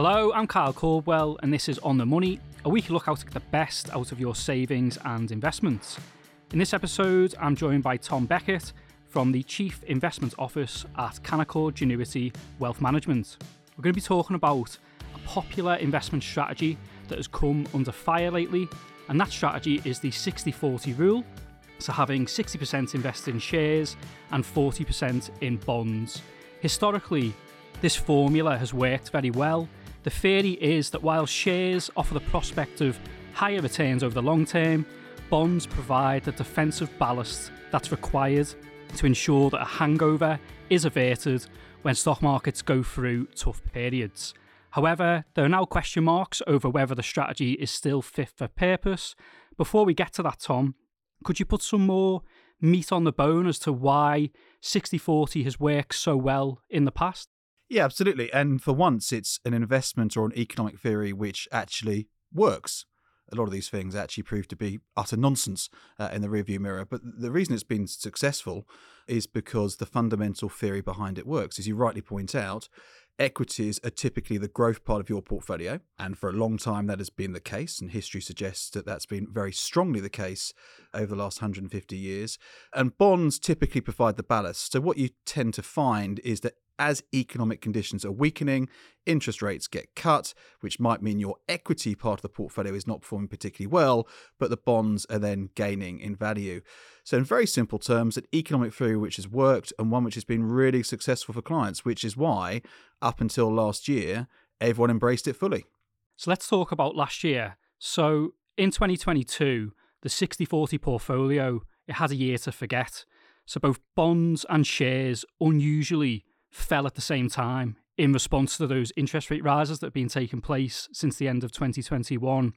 Hello, I'm Kyle Caldwell, and this is On the Money, a weekly look out get the best out of your savings and investments. In this episode, I'm joined by Tom Becket from the Chief Investment Office at Canaccord Genuity Wealth Management. We're going to be talking about a popular investment strategy that has come under fire lately, and that strategy is the 60 40 rule. So, having 60% invested in shares and 40% in bonds. Historically, this formula has worked very well. The theory is that while shares offer the prospect of higher returns over the long term, bonds provide the defensive ballast that's required to ensure that a hangover is averted when stock markets go through tough periods. However, there are now question marks over whether the strategy is still fit for purpose. Before we get to that, Tom, could you put some more meat on the bone as to why 60 40 has worked so well in the past? Yeah, absolutely. And for once, it's an investment or an economic theory which actually works. A lot of these things actually prove to be utter nonsense uh, in the rearview mirror. But the reason it's been successful is because the fundamental theory behind it works. As you rightly point out, equities are typically the growth part of your portfolio. And for a long time, that has been the case. And history suggests that that's been very strongly the case over the last 150 years. And bonds typically provide the ballast. So what you tend to find is that as economic conditions are weakening, interest rates get cut, which might mean your equity part of the portfolio is not performing particularly well, but the bonds are then gaining in value. So, in very simple terms, an economic theory which has worked and one which has been really successful for clients, which is why, up until last year, everyone embraced it fully. So, let's talk about last year. So, in 2022, the 60 40 portfolio, it had a year to forget. So, both bonds and shares unusually fell at the same time in response to those interest rate rises that have been taking place since the end of 2021.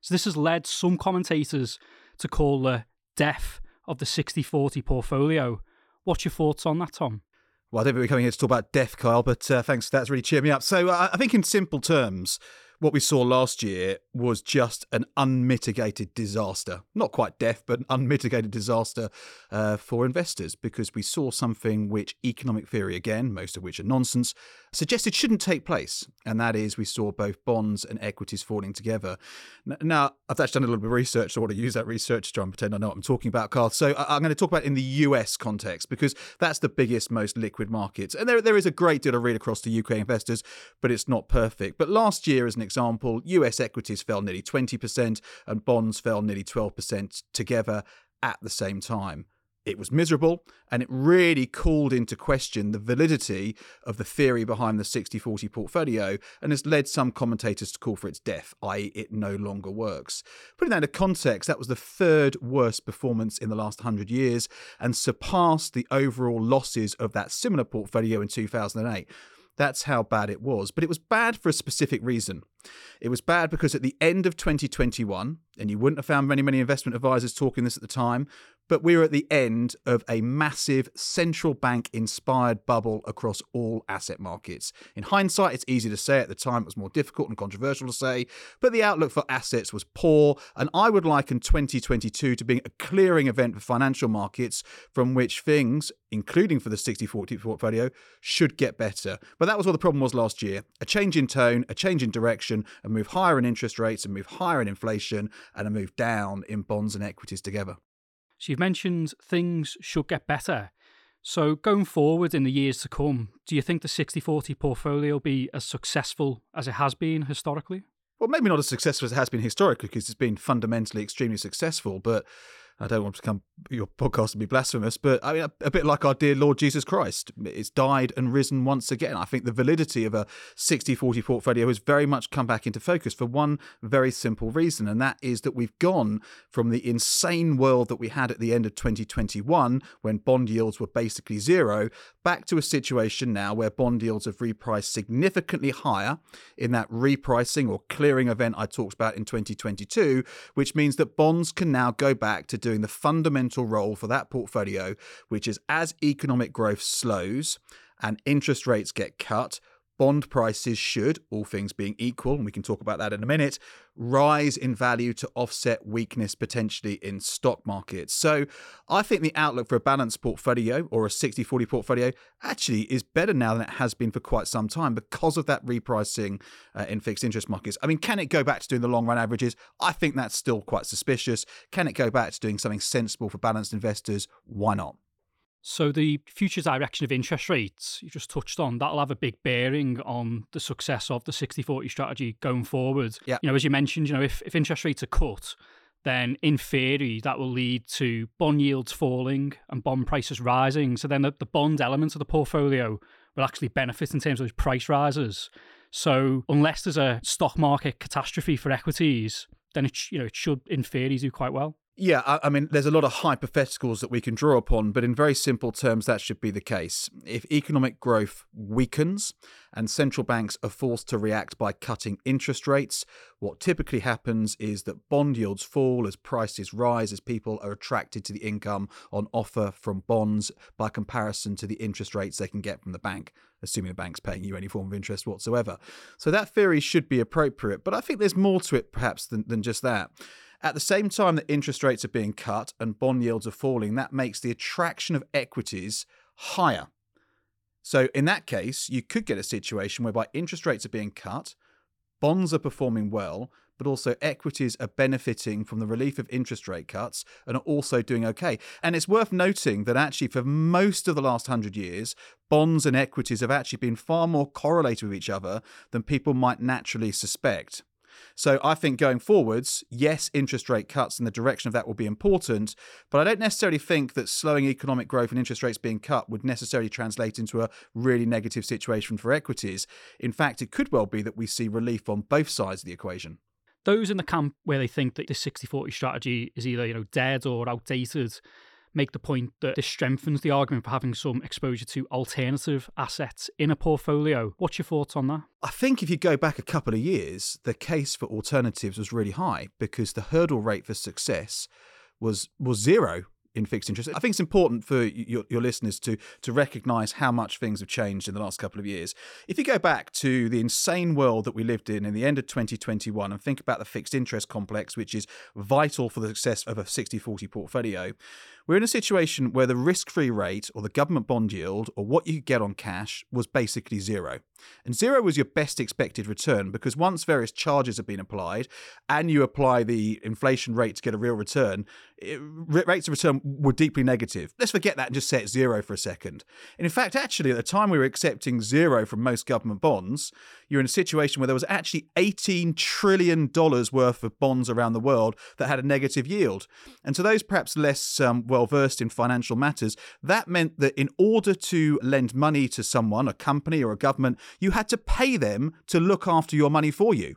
So, this has led some commentators to call the death of the 60 40 portfolio. What's your thoughts on that, Tom? Well, I don't think we're coming here to talk about death, Kyle, but uh, thanks. That's really cheered me up. So, uh, I think in simple terms, what we saw last year was just an unmitigated disaster. Not quite death, but an unmitigated disaster uh, for investors because we saw something which economic theory, again, most of which are nonsense, suggested shouldn't take place. And that is we saw both bonds and equities falling together. Now, I've actually done a little bit of research, so I want to use that research to try and pretend I know what I'm talking about, Carl. So I'm going to talk about in the US context because that's the biggest, most liquid market. And there, there is a great deal of read across to UK investors, but it's not perfect. But last year, as an example, US equities fell nearly 20% and bonds fell nearly 12% together at the same time. It was miserable and it really called into question the validity of the theory behind the 60 40 portfolio and has led some commentators to call for its death, i.e., it no longer works. Putting that into context, that was the third worst performance in the last 100 years and surpassed the overall losses of that similar portfolio in 2008. That's how bad it was. But it was bad for a specific reason. It was bad because at the end of 2021, and you wouldn't have found many, many investment advisors talking this at the time, but we were at the end of a massive central bank inspired bubble across all asset markets. In hindsight, it's easy to say. At the time, it was more difficult and controversial to say, but the outlook for assets was poor. And I would liken 2022 to being a clearing event for financial markets from which things, including for the 60 40 portfolio, should get better. But that was what the problem was last year a change in tone, a change in direction, a move higher in interest rates, a move higher in inflation, and a move down in bonds and equities together. So you've mentioned things should get better. So going forward in the years to come, do you think the 60-40 portfolio will be as successful as it has been historically? Well, maybe not as successful as it has been historically because it's been fundamentally extremely successful, but I don't want to come your podcast and be blasphemous, but I mean a, a, bit like our dear Lord Jesus Christ. It's died and risen once again. I think the validity of a 60-40 portfolio has very much come back into focus for one very simple reason, and that is that we've gone from the insane world that we had at the end of 2021 when bond yields were basically zero back to a situation now where bond yields have repriced significantly higher in that repricing or clearing event I talked about in 2022, which means that bonds can now go back to doing the fundamental role for that portfolio, which is as economic growth slows and interest rates get cut, bond prices should, all things being equal, and we can talk about that in a minute, rise in value to offset weakness potentially in stock markets. So I think the outlook for a balanced portfolio or a 60 40 portfolio actually is better now than it has been for quite some time because of that repricing uh, in fixed interest markets. I mean, can it go back to doing the long run averages? I think that's still quite suspicious. Can it go back to doing something sensible for balanced investors? Why not? So the future direction of interest rates you just touched on that'll have a big bearing on the success of the 60-40 strategy going forward. Yeah. You know, as you mentioned, you know, if, if interest rates are cut, then in theory that will lead to bond yields falling and bond prices rising. So then the, the bond element of the portfolio will actually benefit in terms of those price rises. So unless there's a stock market catastrophe for equities, then it you know it should in theory do quite well. Yeah, I, I, mean, there's a lot of hypotheticals that we can draw upon, but in very simple terms, that should be the case. If economic growth weakens and central banks are forced to react by cutting interest rates, what typically happens is that bond yields fall as prices rise, as people are attracted to the income on offer from bonds by comparison to the interest rates they can get from the bank assuming the bank's paying you any form of interest whatsoever. So that theory should be appropriate, but I think there's more to it perhaps than, than just that. At the same time that interest rates are being cut and bond yields are falling, that makes the attraction of equities higher. So, in that case, you could get a situation whereby interest rates are being cut, bonds are performing well, but also equities are benefiting from the relief of interest rate cuts and are also doing okay. And it's worth noting that actually, for most of the last hundred years, bonds and equities have actually been far more correlated with each other than people might naturally suspect. So I think going forwards, yes, interest rate cuts and the direction of that will be important, but I don't necessarily think that slowing economic growth and interest rates being cut would necessarily translate into a really negative situation for equities. In fact, it could well be that we see relief on both sides of the equation. Those in the camp where they think that this 60-40 strategy is either, you know, dead or outdated make the point that this strengthens the argument for having some exposure to alternative assets in a portfolio. What's your thoughts on that? I think if you go back a couple of years, the case for alternatives was really high because the hurdle rate for success was was zero in fixed interest. I think it's important for your, your listeners to to recognise how much things have changed in the last couple of years. If you go back to the insane world that we lived in in the end of 2021 and think about the fixed interest complex, which is vital for the success of a 60-40 portfolio, we're in a situation where the risk-free rate or the government bond yield or what you could get on cash was basically zero. And zero was your best expected return because once various charges have been applied and you apply the inflation rate to get a real return, it, rates of return were deeply negative. Let's forget that and just set zero for a second. And in fact, actually, at the time we were accepting zero from most government bonds, you're in a situation where there was actually $18 trillion worth of bonds around the world that had a negative yield. And to those perhaps less um, well versed in financial matters, that meant that in order to lend money to someone, a company or a government, you had to pay them to look after your money for you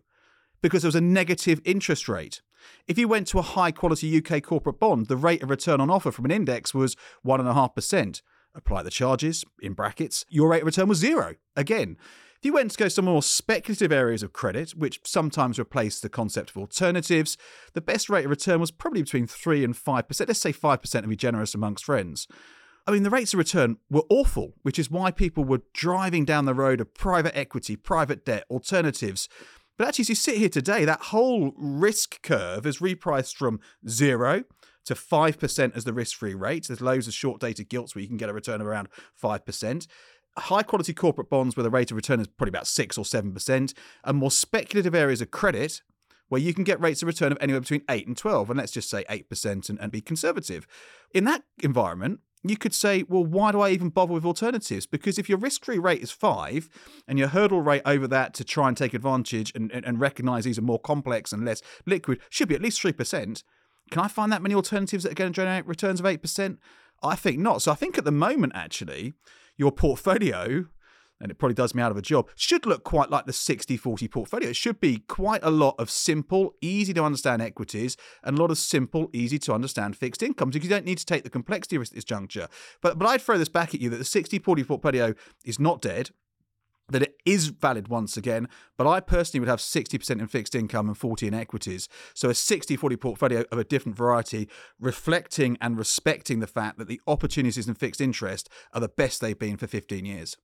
because there was a negative interest rate. If you went to a high quality UK corporate bond, the rate of return on offer from an index was 1.5%. Apply the charges, in brackets, your rate of return was zero. Again, if you went to go some more speculative areas of credit, which sometimes replace the concept of alternatives, the best rate of return was probably between 3 and 5%. Let's say 5% to be generous amongst friends. I mean, the rates of return were awful, which is why people were driving down the road of private equity, private debt, alternatives. But actually, as you sit here today, that whole risk curve is repriced from zero to 5% as the risk free rate. There's loads of short dated gilts where you can get a return of around 5%. High quality corporate bonds where the rate of return is probably about 6 or 7%, and more speculative areas of credit where you can get rates of return of anywhere between 8 and 12, and let's just say 8% and, and be conservative. In that environment, you could say, well, why do I even bother with alternatives? Because if your risk free rate is five and your hurdle rate over that to try and take advantage and, and, and, recognize these are more complex and less liquid should be at least 3%, can I find that many alternatives that are going to generate returns of 8%? I think not. So I think at the moment, actually, your portfolio and it probably does me out of a job, should look quite like the 60 40 portfolio. It should be quite a lot of simple, easy to understand equities and a lot of simple, easy to understand fixed incomes because you don't need to take the complexity risk at this juncture. But, but I'd throw this back at you that the 60 40 portfolio is not dead that it is valid once again, but I personally would have 60% in fixed income and 40 in equities. So a 60-40 portfolio of a different variety, reflecting and respecting the fact that the opportunities in fixed interest are the best they've been for 15 years.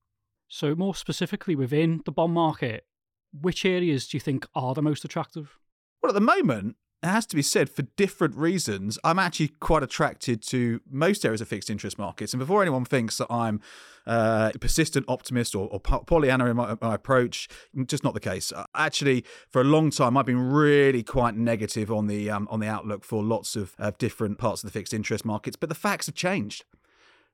So, more specifically within the bond market, which areas do you think are the most attractive? Well, at the moment, it has to be said for different reasons. I'm actually quite attracted to most areas of fixed interest markets. And before anyone thinks that I'm uh, a persistent optimist or, or Pollyanna in my, my, approach, just not the case. Uh, actually, for a long time, I've been really quite negative on the um, on the outlook for lots of, of different parts of the fixed interest markets. But the facts have changed.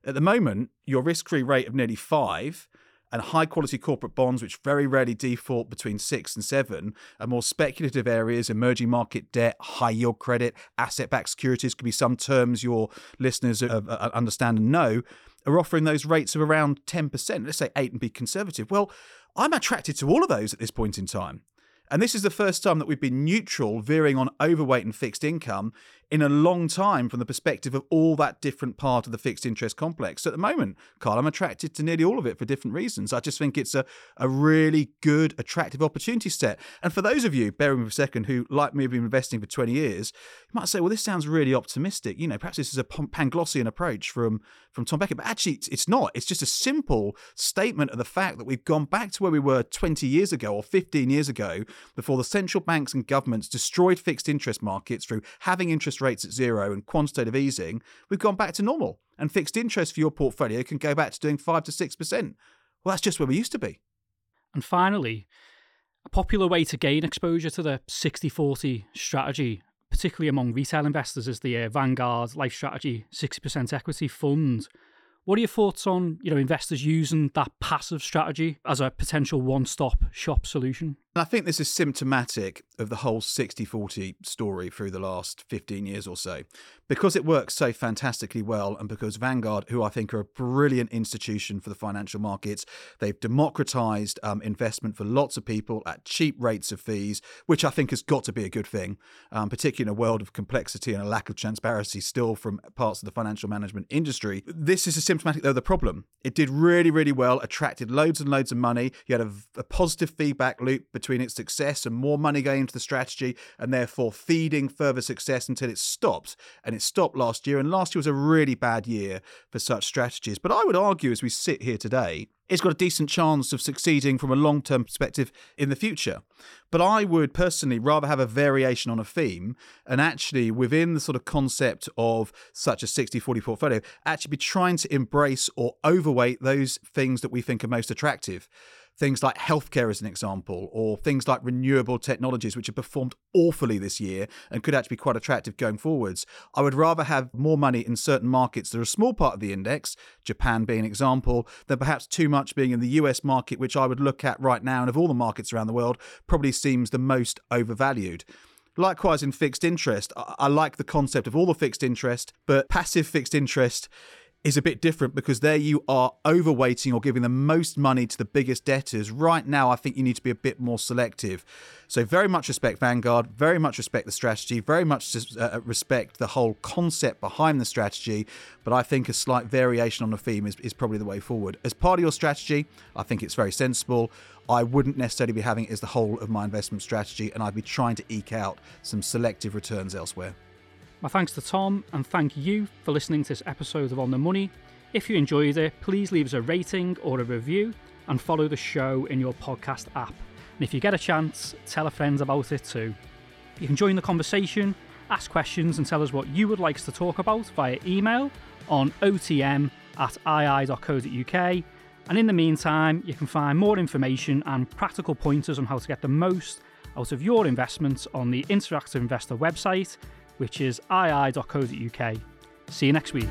At the moment, your risk-free rate of nearly five and high quality corporate bonds, which very rarely default between six and seven, are more speculative areas, emerging market debt, high yield credit, asset backed securities could be some terms your listeners uh, uh, understand and know, are offering those rates of around 10%. Let's say eight and be conservative. Well, I'm attracted to all of those at this point in time. And this is the first time that we've been neutral, veering on overweight and fixed income in a long time from the perspective of all that different part of the fixed interest complex. So at the moment, Carl, I'm attracted to nearly all of it for different reasons. I just think it's a, a really good, attractive opportunity set. And for those of you, bear with me for a second, who, like me, have been investing for 20 years, you might say, well, this sounds really optimistic. You know, perhaps this is a Panglossian approach from, from Tom Becket, but actually it's, it's not. It's just a simple statement of the fact that we've gone back to where we were 20 years ago or 15 years ago before the central banks and governments destroyed fixed interest markets through having interest interest rates at zero and quantitative easing, we've gone back to normal. And fixed interest for your portfolio can go back to doing 5 to 6%. Well, that's just where we used to be. And finally, a popular way to gain exposure to the 60 40 strategy, particularly among retail investors, is the uh, Vanguard LifeStrategy 60% Equity Fund. What are your thoughts on you know investors using that passive strategy as a potential one-stop shop solution? I think this is symptomatic of the whole 60-40 story through the last 15 years or so. Because it works so fantastically well and because Vanguard, who I think are a brilliant institution for the financial markets, they've democratized um, investment for lots of people at cheap rates of fees, which I think has got to be a good thing, um, particularly in a world of complexity and a lack of transparency still from parts of the financial management industry. This is a symptomatic, though, of the problem. It did really, really well, attracted loads and loads of money. You had a, a positive feedback loop between its success and more money going into the strategy, and therefore feeding further success until it stopped. And it stopped last year, and last year was a really bad year for such strategies. But I would argue, as we sit here today, it's got a decent chance of succeeding from a long term perspective in the future. But I would personally rather have a variation on a theme and actually, within the sort of concept of such a 60 40 portfolio, actually be trying to embrace or overweight those things that we think are most attractive things like healthcare as an example, or things like renewable technologies, which have performed awfully this year and could actually be quite attractive going forwards. I would rather have more money in certain markets that are a small part of the index, Japan being an example, than perhaps too much being in the US market, which I would look at right now, and of all the markets around the world, probably seems the most overvalued. Likewise, in fixed interest, I like the concept of all the fixed interest, but passive fixed interest is a bit different because there you are overweighting or giving the most money to the biggest debtors. Right now, I think you need to be a bit more selective. So, very much respect Vanguard, very much respect the strategy, very much uh, respect the whole concept behind the strategy. But I think a slight variation on the theme is, is probably the way forward. As part of your strategy, I think it's very sensible. I wouldn't necessarily be having it as the whole of my investment strategy, and I'd be trying to eke out some selective returns elsewhere. My thanks to Tom, and thank you for listening to this episode of On the Money. If you enjoyed it, please leave us a rating or a review and follow the show in your podcast app. And if you get a chance, tell a friend about it too. You can join the conversation, ask questions, and tell us what you would like us to talk about via email on otm at ii.co.uk. And in the meantime, you can find more information and practical pointers on how to get the most out of your investments on the Interactive Investor website which is ii.co.uk. See you next week.